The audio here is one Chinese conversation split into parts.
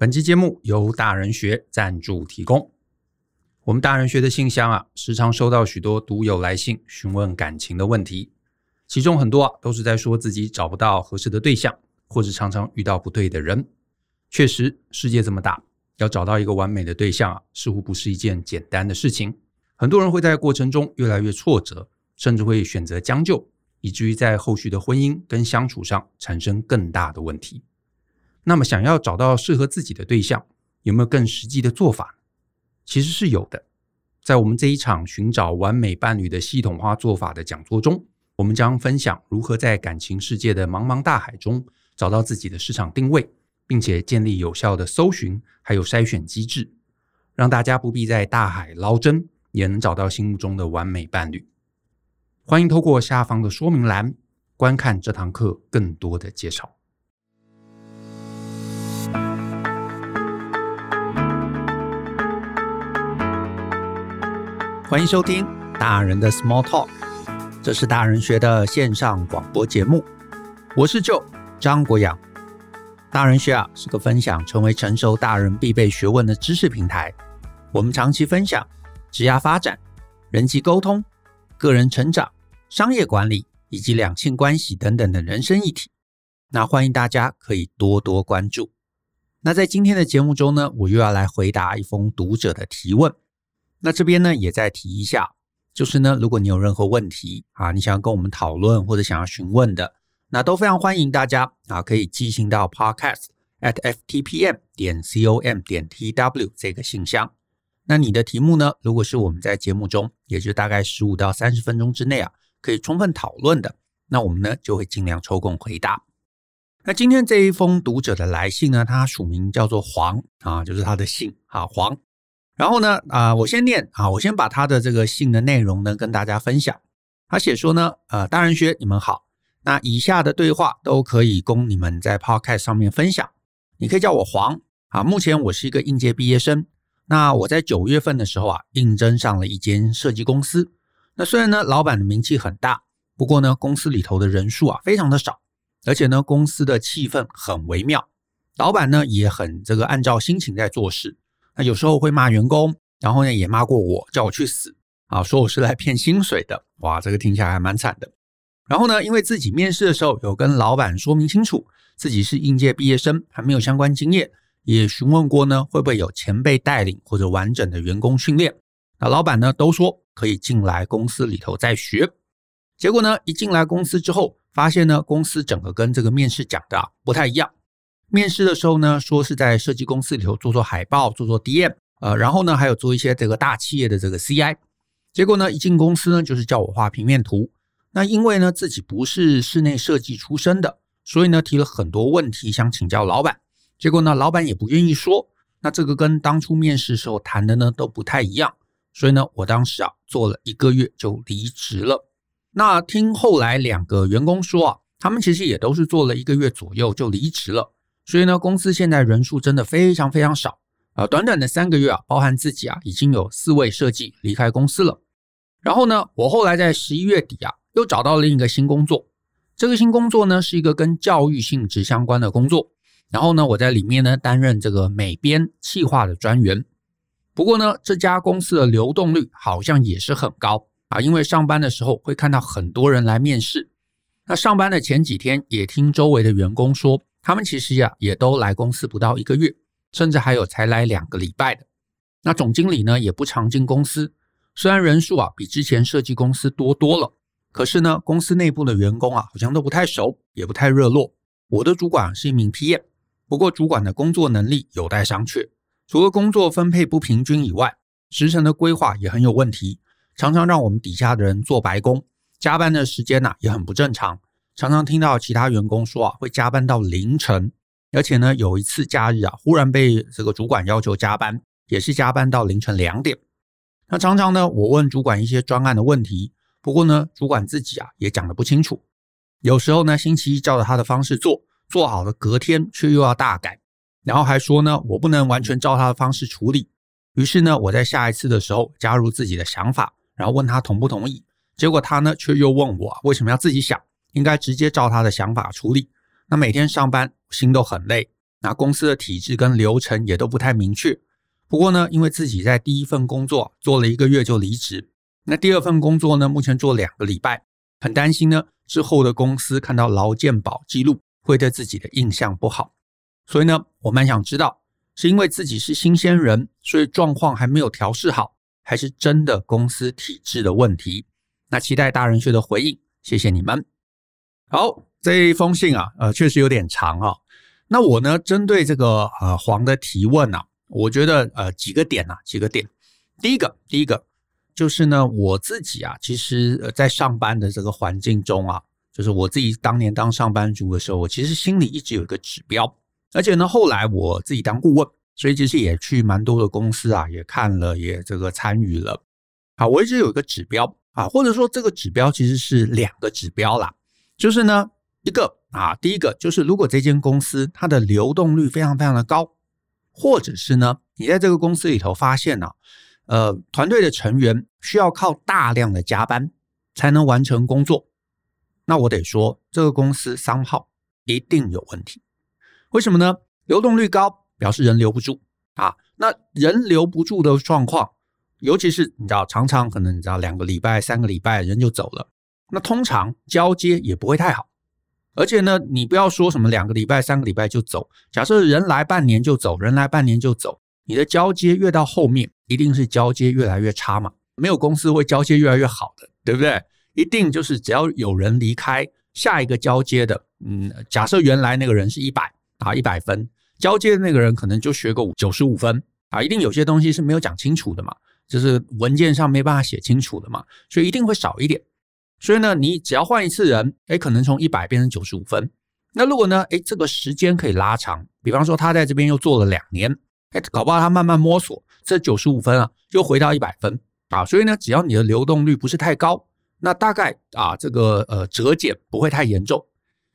本期节目由大人学赞助提供。我们大人学的信箱啊，时常收到许多读友来信询问感情的问题，其中很多啊都是在说自己找不到合适的对象，或者常常遇到不对的人。确实，世界这么大，要找到一个完美的对象啊，似乎不是一件简单的事情。很多人会在过程中越来越挫折，甚至会选择将就，以至于在后续的婚姻跟相处上产生更大的问题。那么，想要找到适合自己的对象，有没有更实际的做法？其实是有的。在我们这一场寻找完美伴侣的系统化做法的讲座中，我们将分享如何在感情世界的茫茫大海中找到自己的市场定位，并且建立有效的搜寻还有筛选机制，让大家不必在大海捞针，也能找到心目中的完美伴侣。欢迎透过下方的说明栏观看这堂课更多的介绍。欢迎收听大人的 Small Talk，这是大人学的线上广播节目。我是舅张国阳。大人学啊是个分享成为成熟大人必备学问的知识平台。我们长期分享职业发展、人际沟通、个人成长、商业管理以及两性关系等等的人生议题。那欢迎大家可以多多关注。那在今天的节目中呢，我又要来回答一封读者的提问。那这边呢，也再提一下，就是呢，如果你有任何问题啊，你想要跟我们讨论或者想要询问的，那都非常欢迎大家啊，可以寄信到 podcast at ftpm 点 com 点 tw 这个信箱。那你的题目呢，如果是我们在节目中，也就大概十五到三十分钟之内啊，可以充分讨论的，那我们呢就会尽量抽空回答。那今天这一封读者的来信呢，他署名叫做黄啊，就是他的姓啊黄。然后呢，啊、我先念啊，我先把他的这个信的内容呢跟大家分享。他写说呢，呃，大人学你们好，那以下的对话都可以供你们在 Podcast 上面分享。你可以叫我黄啊。目前我是一个应届毕业生，那我在九月份的时候啊，应征上了一间设计公司。那虽然呢，老板的名气很大，不过呢，公司里头的人数啊非常的少，而且呢，公司的气氛很微妙，老板呢也很这个按照心情在做事。有时候会骂员工，然后呢也骂过我，叫我去死啊，说我是来骗薪水的。哇，这个听起来还蛮惨的。然后呢，因为自己面试的时候有跟老板说明清楚，自己是应届毕业生，还没有相关经验，也询问过呢会不会有前辈带领或者完整的员工训练。那老板呢都说可以进来公司里头再学。结果呢一进来公司之后，发现呢公司整个跟这个面试讲的啊不太一样。面试的时候呢，说是在设计公司里头做做海报，做做 DM，呃，然后呢还有做一些这个大企业的这个 CI。结果呢一进公司呢，就是叫我画平面图。那因为呢自己不是室内设计出身的，所以呢提了很多问题想请教老板。结果呢老板也不愿意说。那这个跟当初面试时候谈的呢都不太一样。所以呢我当时啊做了一个月就离职了。那听后来两个员工说啊，他们其实也都是做了一个月左右就离职了。所以呢，公司现在人数真的非常非常少啊！短短的三个月啊，包含自己啊，已经有四位设计离开公司了。然后呢，我后来在十一月底啊，又找到了另一个新工作。这个新工作呢，是一个跟教育性质相关的工作。然后呢，我在里面呢，担任这个美编企划的专员。不过呢，这家公司的流动率好像也是很高啊，因为上班的时候会看到很多人来面试。那上班的前几天，也听周围的员工说。他们其实呀，也都来公司不到一个月，甚至还有才来两个礼拜的。那总经理呢，也不常进公司。虽然人数啊比之前设计公司多多了，可是呢，公司内部的员工啊好像都不太熟，也不太热络。我的主管是一名 PM，不过主管的工作能力有待商榷。除了工作分配不平均以外，时程的规划也很有问题，常常让我们底下的人做白工，加班的时间呢也很不正常。常常听到其他员工说啊，会加班到凌晨，而且呢，有一次假日啊，忽然被这个主管要求加班，也是加班到凌晨两点。那常常呢，我问主管一些专案的问题，不过呢，主管自己啊也讲得不清楚。有时候呢，星期一照着他的方式做，做好了，隔天却又要大改，然后还说呢，我不能完全照他的方式处理。于是呢，我在下一次的时候加入自己的想法，然后问他同不同意。结果他呢，却又问我为什么要自己想。应该直接照他的想法处理。那每天上班心都很累，那公司的体制跟流程也都不太明确。不过呢，因为自己在第一份工作做了一个月就离职，那第二份工作呢，目前做两个礼拜，很担心呢之后的公司看到劳健保记录会对自己的印象不好。所以呢，我蛮想知道，是因为自己是新鲜人，所以状况还没有调试好，还是真的公司体制的问题？那期待大人学的回应，谢谢你们。好，这一封信啊，呃，确实有点长啊、哦。那我呢，针对这个呃黄的提问啊，我觉得呃几个点啊，几个点。第一个，第一个就是呢，我自己啊，其实呃在上班的这个环境中啊，就是我自己当年当上班族的时候，我其实心里一直有一个指标，而且呢，后来我自己当顾问，所以其实也去蛮多的公司啊，也看了，也这个参与了。啊，我一直有一个指标啊，或者说这个指标其实是两个指标啦。就是呢，一个啊，第一个就是如果这间公司它的流动率非常非常的高，或者是呢，你在这个公司里头发现呢、啊，呃，团队的成员需要靠大量的加班才能完成工作，那我得说这个公司商号一定有问题。为什么呢？流动率高表示人留不住啊，那人留不住的状况，尤其是你知道，常常可能你知道两个礼拜、三个礼拜人就走了。那通常交接也不会太好，而且呢，你不要说什么两个礼拜、三个礼拜就走。假设人来半年就走，人来半年就走，你的交接越到后面，一定是交接越来越差嘛。没有公司会交接越来越好的，对不对？一定就是只要有人离开，下一个交接的，嗯，假设原来那个人是一百啊，一百分，交接的那个人可能就学个九十五分啊，一定有些东西是没有讲清楚的嘛，就是文件上没办法写清楚的嘛，所以一定会少一点。所以呢，你只要换一次人，诶，可能从一百变成九十五分。那如果呢，诶，这个时间可以拉长，比方说他在这边又做了两年，诶，搞不好他慢慢摸索，这九十五分啊，又回到一百分啊。所以呢，只要你的流动率不是太高，那大概啊，这个呃折减不会太严重。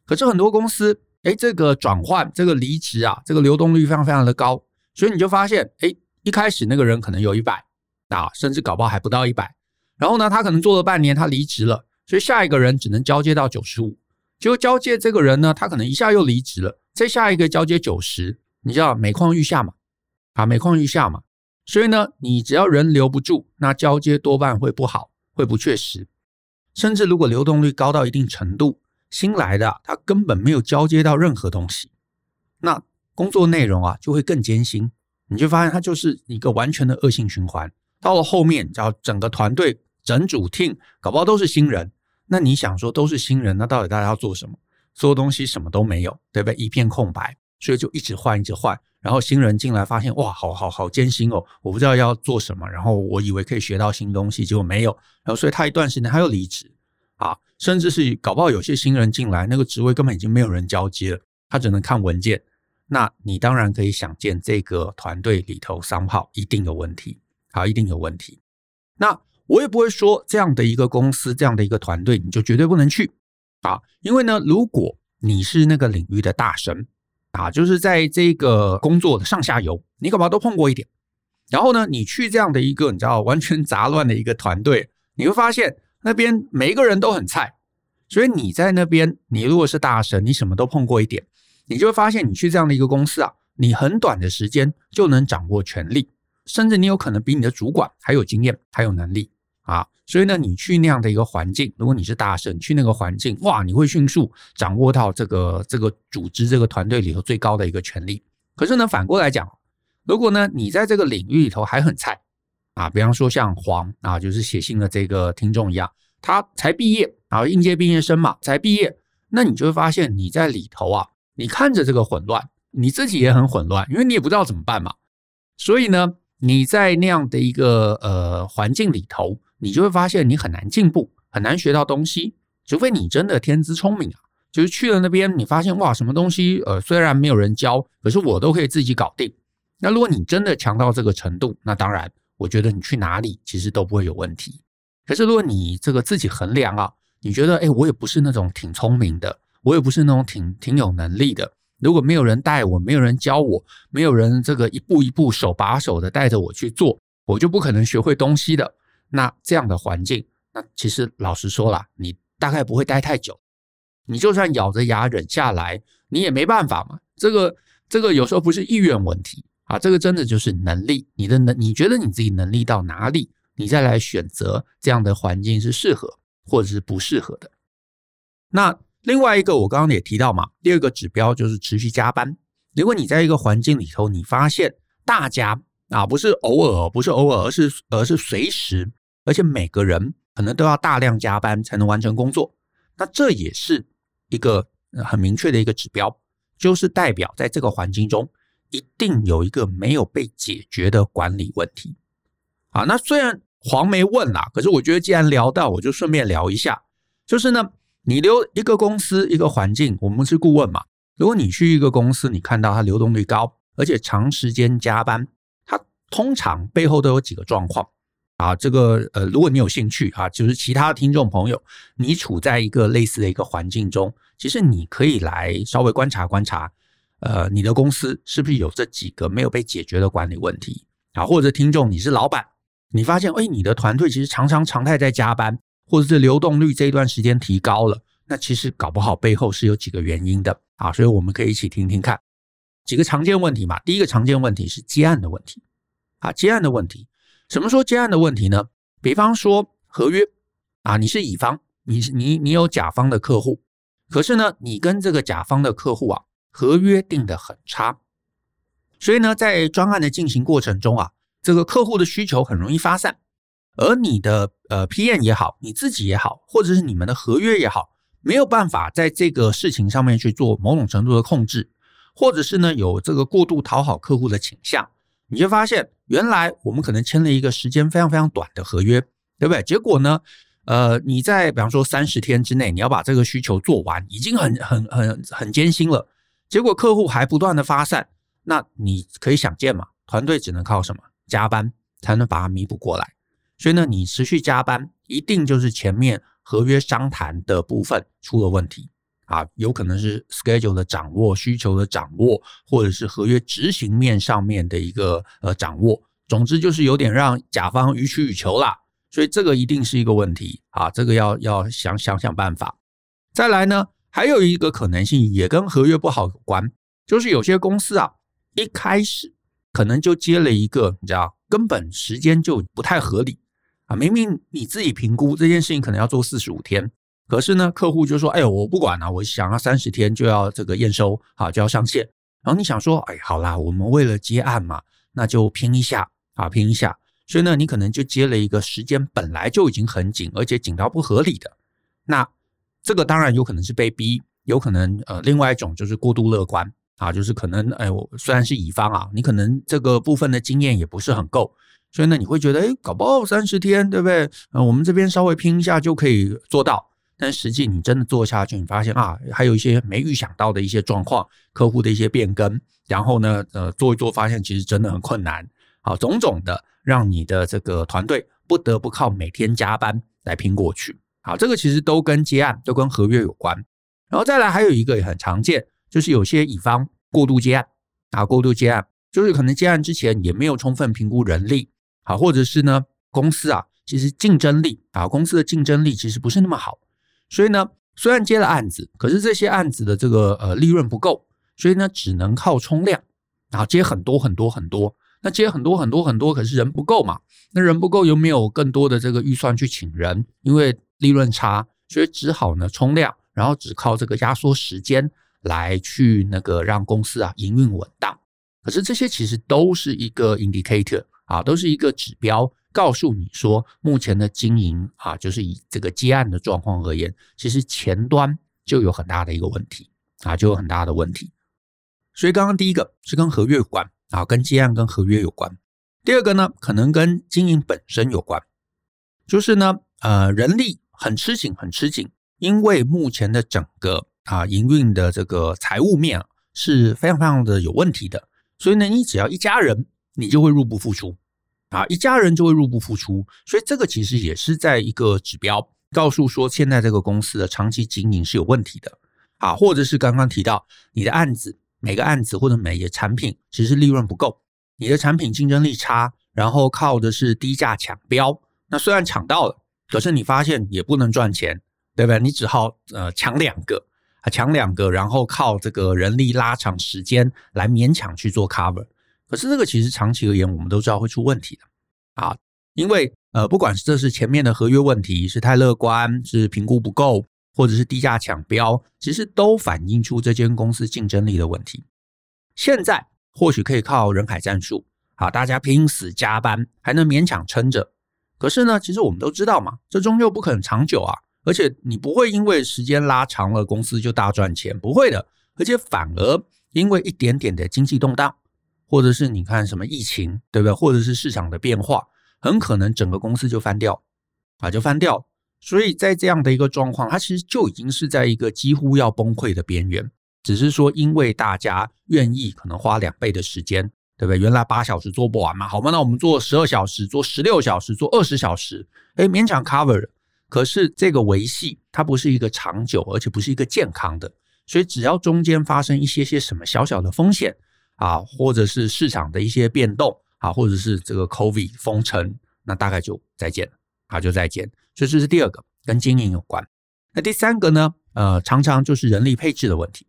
可是很多公司，诶，这个转换、这个离职啊，这个流动率非常非常的高，所以你就发现，诶，一开始那个人可能有一百啊，甚至搞不好还不到一百，然后呢，他可能做了半年，他离职了。所以下一个人只能交接到九十五，结果交接这个人呢，他可能一下又离职了，再下一个交接九十，你知道每况愈下嘛？啊，每况愈下嘛。所以呢，你只要人留不住，那交接多半会不好，会不确实。甚至如果流动率高到一定程度，新来的他根本没有交接到任何东西，那工作内容啊就会更艰辛。你就发现它就是一个完全的恶性循环。到了后面，叫整个团队。整组 team 搞不好都是新人，那你想说都是新人，那到底大家要做什么？所有东西什么都没有，对不对？一片空白，所以就一直换，一直换。然后新人进来发现，哇，好好好艰辛哦，我不知道要做什么。然后我以为可以学到新东西，结果没有。然后所以他一段时间他又离职啊，甚至是搞不好有些新人进来，那个职位根本已经没有人交接了，他只能看文件。那你当然可以想见，这个团队里头 somehow 一定有问题，好，一定有问题。那。我也不会说这样的一个公司，这样的一个团队，你就绝对不能去啊！因为呢，如果你是那个领域的大神啊，就是在这个工作的上下游，你干嘛都碰过一点。然后呢，你去这样的一个你知道完全 杂乱的一个团队，你会发现那边每一个人都很菜。所以你在那边，你如果是大神，你什么都碰过一点，你就会发现你去这样的一个公司啊，你很短的时间就能掌握权力，甚至你有可能比你的主管还有经验，还有能力。啊，所以呢，你去那样的一个环境，如果你是大神，去那个环境，哇，你会迅速掌握到这个这个组织这个团队里头最高的一个权力。可是呢，反过来讲，如果呢你在这个领域里头还很菜啊，比方说像黄啊，就是写信的这个听众一样，他才毕业啊，应届毕业生嘛，才毕业，那你就会发现你在里头啊，你看着这个混乱，你自己也很混乱，因为你也不知道怎么办嘛。所以呢，你在那样的一个呃环境里头。你就会发现你很难进步，很难学到东西，除非你真的天资聪明啊。就是去了那边，你发现哇，什么东西呃，虽然没有人教，可是我都可以自己搞定。那如果你真的强到这个程度，那当然，我觉得你去哪里其实都不会有问题。可是如果你这个自己衡量啊，你觉得哎，我也不是那种挺聪明的，我也不是那种挺挺有能力的。如果没有人带我，没有人教我，没有人这个一步一步手把手的带着我去做，我就不可能学会东西的。那这样的环境，那其实老实说啦，你大概不会待太久。你就算咬着牙忍下来，你也没办法嘛。这个这个有时候不是意愿问题啊，这个真的就是能力，你的能，你觉得你自己能力到哪里，你再来选择这样的环境是适合或者是不适合的。那另外一个我刚刚也提到嘛，第二个指标就是持续加班。如果你在一个环境里头，你发现大家啊不是偶尔，不是偶尔，而是而是随时，而且每个人可能都要大量加班才能完成工作，那这也是一个很明确的一个指标，就是代表在这个环境中一定有一个没有被解决的管理问题。啊，那虽然黄没问啦，可是我觉得既然聊到，我就顺便聊一下，就是呢，你留一个公司一个环境，我们是顾问嘛。如果你去一个公司，你看到它流动率高，而且长时间加班，它通常背后都有几个状况啊。这个呃，如果你有兴趣啊，就是其他听众朋友，你处在一个类似的一个环境中，其实你可以来稍微观察观察，呃，你的公司是不是有这几个没有被解决的管理问题啊？或者听众你是老板，你发现哎，你的团队其实常常常态在加班，或者是流动率这一段时间提高了，那其实搞不好背后是有几个原因的。啊，所以我们可以一起听听看几个常见问题嘛。第一个常见问题是接案的问题啊，接案的问题。什么说接案的问题呢？比方说合约啊，你是乙方，你你你有甲方的客户，可是呢，你跟这个甲方的客户啊，合约定的很差，所以呢，在专案的进行过程中啊，这个客户的需求很容易发散，而你的呃 PM 也好，你自己也好，或者是你们的合约也好。没有办法在这个事情上面去做某种程度的控制，或者是呢有这个过度讨好客户的倾向，你就发现原来我们可能签了一个时间非常非常短的合约，对不对？结果呢，呃，你在比方说三十天之内你要把这个需求做完，已经很很很很艰辛了，结果客户还不断的发散，那你可以想见嘛，团队只能靠什么？加班才能把它弥补过来。所以呢，你持续加班，一定就是前面。合约商谈的部分出了问题啊，有可能是 schedule 的掌握、需求的掌握，或者是合约执行面上面的一个呃掌握。总之就是有点让甲方予取予求啦，所以这个一定是一个问题啊，这个要要想想想办法。再来呢，还有一个可能性也跟合约不好有关，就是有些公司啊，一开始可能就接了一个，你知道，根本时间就不太合理。啊，明明你自己评估这件事情可能要做四十五天，可是呢，客户就说：“哎呦，我不管了，我想要三十天就要这个验收，好就要上线。”然后你想说：“哎，好啦，我们为了接案嘛，那就拼一下啊，拼一下。”所以呢，你可能就接了一个时间本来就已经很紧，而且紧到不合理的。那这个当然有可能是被逼，有可能呃，另外一种就是过度乐观啊，就是可能哎，我虽然是乙方啊，你可能这个部分的经验也不是很够。所以呢，你会觉得，哎，搞不好三十天，对不对？呃，我们这边稍微拼一下就可以做到。但实际你真的做下去，你发现啊，还有一些没预想到的一些状况，客户的一些变更，然后呢，呃，做一做发现其实真的很困难。好，种种的让你的这个团队不得不靠每天加班来拼过去。好，这个其实都跟接案、都跟合约有关。然后再来还有一个也很常见，就是有些乙方过度接案啊，过度接案，就是可能接案之前也没有充分评估人力。好，或者是呢，公司啊，其实竞争力啊，公司的竞争力其实不是那么好，所以呢，虽然接了案子，可是这些案子的这个呃利润不够，所以呢，只能靠冲量，啊，接很多很多很多，那接很多很多很多，可是人不够嘛，那人不够又没有更多的这个预算去请人，因为利润差，所以只好呢冲量，然后只靠这个压缩时间来去那个让公司啊营运稳当，可是这些其实都是一个 indicator。啊，都是一个指标，告诉你说目前的经营啊，就是以这个接案的状况而言，其实前端就有很大的一个问题啊，就有很大的问题。所以刚刚第一个是跟合约有关啊，跟接案跟合约有关。第二个呢，可能跟经营本身有关，就是呢，呃，人力很吃紧，很吃紧，因为目前的整个啊营运的这个财务面是非常非常的有问题的，所以呢，你只要一家人。你就会入不敷出啊，一家人就会入不敷出，所以这个其实也是在一个指标，告诉说现在这个公司的长期经营是有问题的啊，或者是刚刚提到你的案子，每个案子或者每个产品其实利润不够，你的产品竞争力差，然后靠的是低价抢标，那虽然抢到了，可是你发现也不能赚钱，对不对？你只好呃抢两个啊，抢两个，然后靠这个人力拉长时间来勉强去做 cover。可是这个其实长期而言，我们都知道会出问题的啊，因为呃，不管是这是前面的合约问题，是太乐观，是评估不够，或者是低价抢标，其实都反映出这间公司竞争力的问题。现在或许可以靠人海战术，啊，大家拼死加班，还能勉强撑着。可是呢，其实我们都知道嘛，这终究不可能长久啊，而且你不会因为时间拉长了，公司就大赚钱，不会的，而且反而因为一点点的经济动荡。或者是你看什么疫情，对不对？或者是市场的变化，很可能整个公司就翻掉啊，就翻掉。所以在这样的一个状况，它其实就已经是在一个几乎要崩溃的边缘。只是说，因为大家愿意可能花两倍的时间，对不对？原来八小时做不完嘛，好嘛，那我们做十二小时，做十六小时，做二十小时，哎，勉强 cover。可是这个维系它不是一个长久，而且不是一个健康的。所以只要中间发生一些些什么小小的风险。啊，或者是市场的一些变动啊，或者是这个 COVID 封城，那大概就再见了啊，就再见。所以这是第二个，跟经营有关。那第三个呢？呃，常常就是人力配置的问题。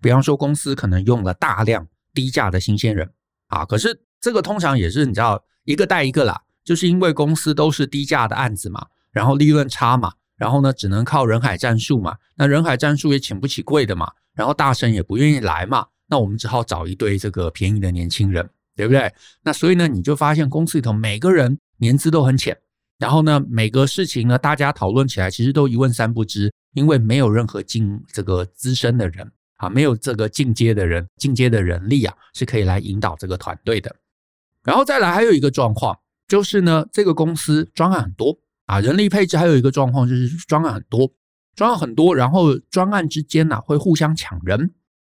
比方说，公司可能用了大量低价的新鲜人啊，可是这个通常也是你知道一个带一个啦，就是因为公司都是低价的案子嘛，然后利润差嘛，然后呢，只能靠人海战术嘛，那人海战术也请不起贵的嘛，然后大神也不愿意来嘛。那我们只好找一堆这个便宜的年轻人，对不对？那所以呢，你就发现公司里头每个人年资都很浅，然后呢，每个事情呢，大家讨论起来其实都一问三不知，因为没有任何进这个资深的人啊，没有这个进阶的人，进阶的人力啊，是可以来引导这个团队的。然后再来还有一个状况，就是呢，这个公司专案很多啊，人力配置还有一个状况就是专案很多，专案很多，然后专案之间呢，会互相抢人。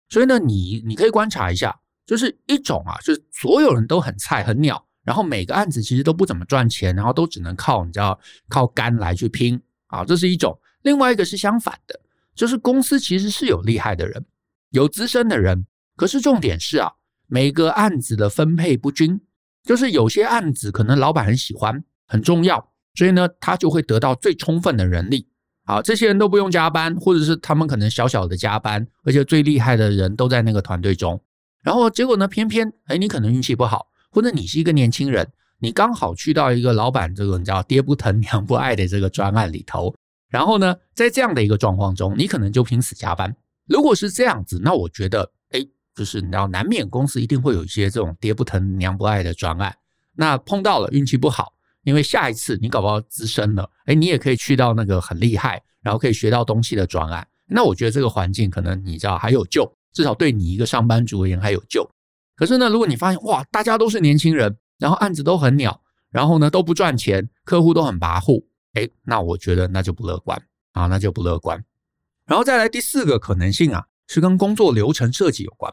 所以呢，你你可以观察一下，就是一种啊，就是所有人都很菜很鸟，然后每个案子其实都不怎么赚钱，然后都只能靠你知道靠肝来去拼啊，这是一种。另外一个是相反的，就是公司其实是有厉害的人，有资深的人，可是重点是啊，每个案子的分配不均，就是有些案子可能老板很喜欢，很重要，所以呢，他就会得到最充分的人力。好，这些人都不用加班，或者是他们可能小小的加班，而且最厉害的人都在那个团队中。然后结果呢，偏偏哎，你可能运气不好，或者你是一个年轻人，你刚好去到一个老板这个你知道爹不疼娘不爱的这个专案里头。然后呢，在这样的一个状况中，你可能就拼死加班。如果是这样子，那我觉得哎，就是你知道，难免公司一定会有一些这种爹不疼娘不爱的专案。那碰到了运气不好。因为下一次你搞不好资深了，哎，你也可以去到那个很厉害，然后可以学到东西的专案。那我觉得这个环境可能你知道还有救，至少对你一个上班族而言还有救。可是呢，如果你发现哇，大家都是年轻人，然后案子都很鸟，然后呢都不赚钱，客户都很跋扈，哎，那我觉得那就不乐观啊，那就不乐观。然后再来第四个可能性啊，是跟工作流程设计有关。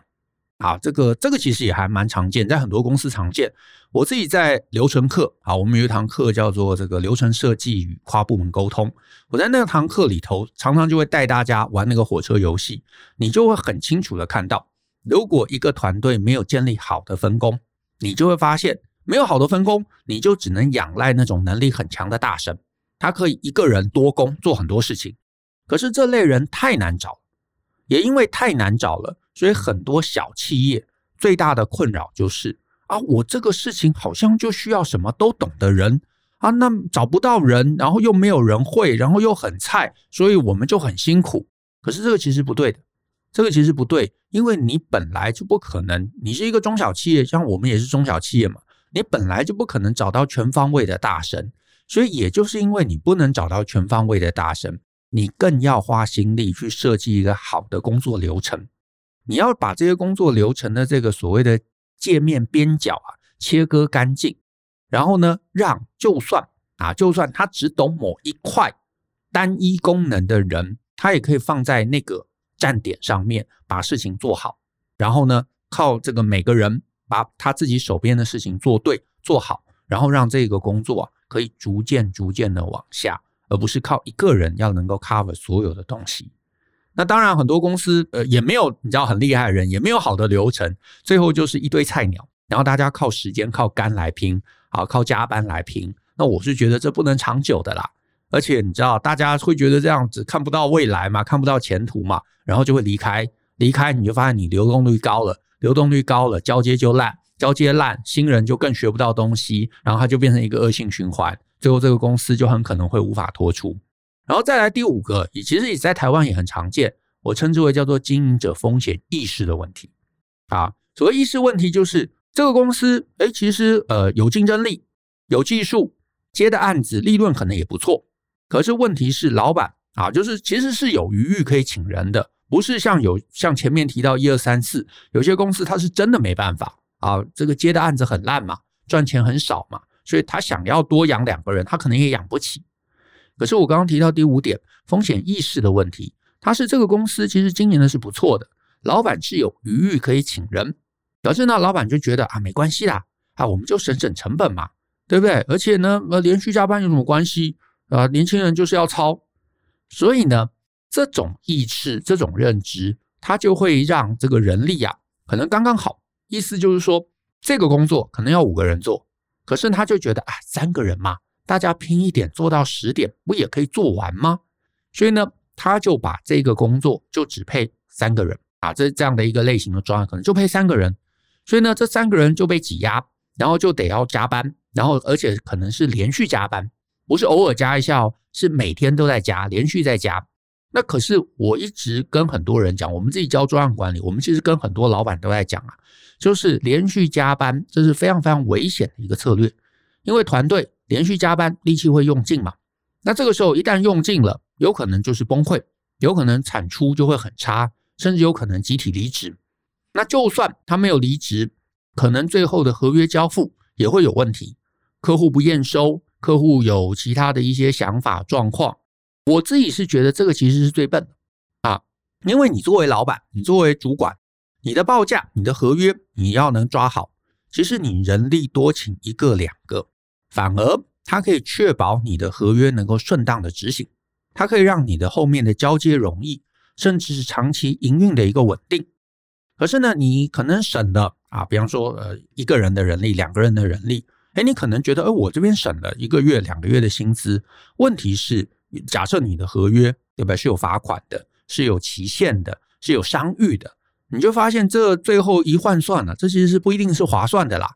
啊，这个这个其实也还蛮常见，在很多公司常见。我自己在流程课啊，我们有一堂课叫做这个流程设计与跨部门沟通。我在那堂课里头，常常就会带大家玩那个火车游戏，你就会很清楚的看到，如果一个团队没有建立好的分工，你就会发现没有好的分工，你就只能仰赖那种能力很强的大神，他可以一个人多工做很多事情。可是这类人太难找，也因为太难找了。所以很多小企业最大的困扰就是啊，我这个事情好像就需要什么都懂的人啊，那找不到人，然后又没有人会，然后又很菜，所以我们就很辛苦。可是这个其实不对的，这个其实不对，因为你本来就不可能，你是一个中小企业，像我们也是中小企业嘛，你本来就不可能找到全方位的大神，所以也就是因为你不能找到全方位的大神，你更要花心力去设计一个好的工作流程。你要把这些工作流程的这个所谓的界面边角啊切割干净，然后呢，让就算啊，就算他只懂某一块单一功能的人，他也可以放在那个站点上面把事情做好。然后呢，靠这个每个人把他自己手边的事情做对做好，然后让这个工作啊可以逐渐逐渐的往下，而不是靠一个人要能够 cover 所有的东西。那当然，很多公司呃也没有你知道很厉害的人，也没有好的流程，最后就是一堆菜鸟，然后大家靠时间、靠肝来拼，啊，靠加班来拼。那我是觉得这不能长久的啦。而且你知道，大家会觉得这样子看不到未来嘛，看不到前途嘛，然后就会离开。离开你就发现你流动率高了，流动率高了，交接就烂，交接烂，新人就更学不到东西，然后它就变成一个恶性循环，最后这个公司就很可能会无法脱出。然后再来第五个，也其实也在台湾也很常见，我称之为叫做经营者风险意识的问题。啊，所谓意识问题就是这个公司，哎，其实呃有竞争力，有技术，接的案子利润可能也不错。可是问题是，老板啊，就是其实是有余裕可以请人的，不是像有像前面提到一二三四，有些公司他是真的没办法啊，这个接的案子很烂嘛，赚钱很少嘛，所以他想要多养两个人，他可能也养不起。可是我刚刚提到第五点，风险意识的问题，他是这个公司其实经营的是不错的，老板是有余裕可以请人，可是呢，老板就觉得啊，没关系啦，啊，我们就省省成本嘛，对不对？而且呢，呃，连续加班有什么关系？啊，年轻人就是要超，所以呢，这种意识、这种认知，它就会让这个人力啊，可能刚刚好。意思就是说，这个工作可能要五个人做，可是他就觉得啊，三个人嘛，大家拼一点，做到十点，不也可以做完吗？所以呢，他就把这个工作就只配三个人啊，这这样的一个类型的专案，可能就配三个人。所以呢，这三个人就被挤压，然后就得要加班，然后而且可能是连续加班。不是偶尔加一下哦，是每天都在加，连续在加。那可是我一直跟很多人讲，我们自己教专案管理，我们其实跟很多老板都在讲啊，就是连续加班，这是非常非常危险的一个策略，因为团队连续加班，力气会用尽嘛。那这个时候一旦用尽了，有可能就是崩溃，有可能产出就会很差，甚至有可能集体离职。那就算他没有离职，可能最后的合约交付也会有问题，客户不验收。客户有其他的一些想法状况，我自己是觉得这个其实是最笨的啊，因为你作为老板，你作为主管，你的报价、你的合约你要能抓好，其实你人力多请一个两个，反而它可以确保你的合约能够顺当的执行，它可以让你的后面的交接容易，甚至是长期营运的一个稳定。可是呢，你可能省了啊，比方说呃一个人的人力，两个人的人力。哎，你可能觉得，呃，我这边省了一个月、两个月的薪资。问题是，假设你的合约对不对是有罚款的，是有期限的，是有商誉的，你就发现这最后一换算了，这其实是不一定是划算的啦。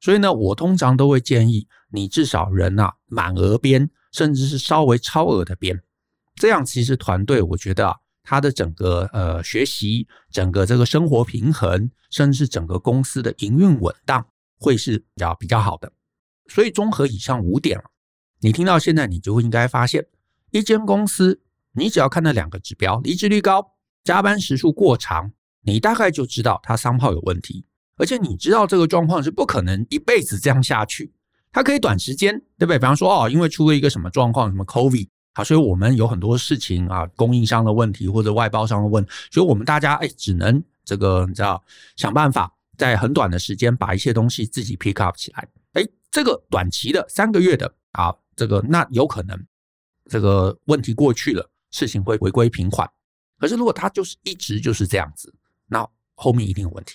所以呢，我通常都会建议你至少人啊满额编，甚至是稍微超额的编，这样其实团队我觉得啊，他的整个呃学习、整个这个生活平衡，甚至是整个公司的营运稳当。会是比较比较好的，所以综合以上五点，你听到现在，你就会应该发现，一间公司，你只要看那两个指标，离职率高，加班时数过长，你大概就知道它商号有问题，而且你知道这个状况是不可能一辈子这样下去，它可以短时间，对不对？比方说哦，因为出了一个什么状况，什么 COVID 啊，所以我们有很多事情啊，供应商的问题或者外包商的问，所以我们大家哎，只能这个你知道想办法。在很短的时间把一些东西自己 pick up 起来，哎，这个短期的三个月的啊，这个那有可能这个问题过去了，事情会回归平缓。可是如果他就是一直就是这样子，那后面一定有问题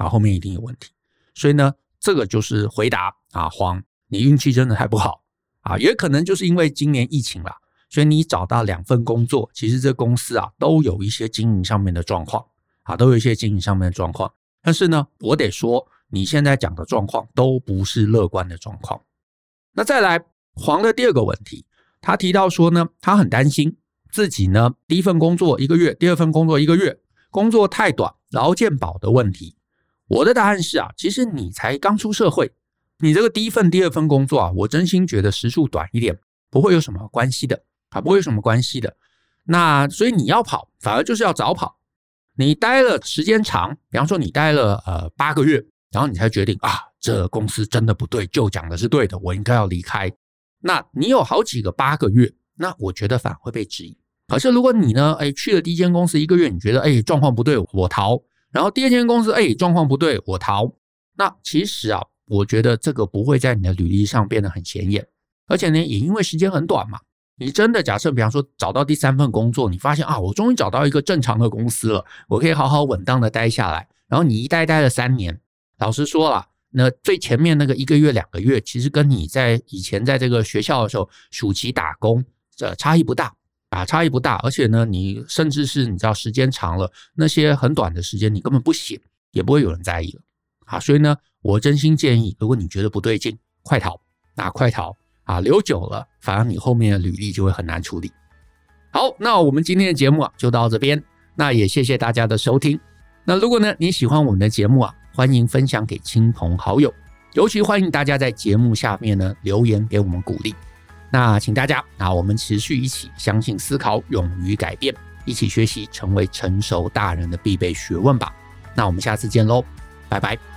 啊，后面一定有问题。所以呢，这个就是回答啊，黄，你运气真的太不好啊，也可能就是因为今年疫情了，所以你找到两份工作，其实这公司啊都有一些经营上面的状况啊，都有一些经营上面的状况。但是呢，我得说，你现在讲的状况都不是乐观的状况。那再来，黄的第二个问题，他提到说呢，他很担心自己呢，第一份工作一个月，第二份工作一个月，工作太短，劳健保的问题。我的答案是啊，其实你才刚出社会，你这个第一份、第二份工作啊，我真心觉得时数短一点，不会有什么关系的啊，不会有什么关系的。那所以你要跑，反而就是要早跑。你待了时间长，比方说你待了呃八个月，然后你才决定啊，这公司真的不对，就讲的是对的，我应该要离开。那你有好几个八个月，那我觉得反而会被质疑。可是如果你呢，哎，去了第一间公司一个月，你觉得哎状况不对，我逃。然后第二间公司哎状况不对，我逃。那其实啊，我觉得这个不会在你的履历上变得很显眼，而且呢，也因为时间很短嘛。你真的假设，比方说找到第三份工作，你发现啊，我终于找到一个正常的公司了，我可以好好稳当的待下来。然后你一待待了三年，老实说了，那最前面那个一个月两个月，其实跟你在以前在这个学校的时候暑期打工这差异不大啊，差异不大，而且呢，你甚至是你知道时间长了，那些很短的时间你根本不写，也不会有人在意了啊。所以呢，我真心建议，如果你觉得不对劲，快逃，那快逃啊，留久了，反而你后面的履历就会很难处理。好，那我们今天的节目啊就到这边，那也谢谢大家的收听。那如果呢你喜欢我们的节目啊，欢迎分享给亲朋好友。尤其欢迎大家在节目下面呢留言给我们鼓励。那请大家，那我们持续一起相信、思考、勇于改变，一起学习成为成熟大人的必备学问吧。那我们下次见喽，拜拜。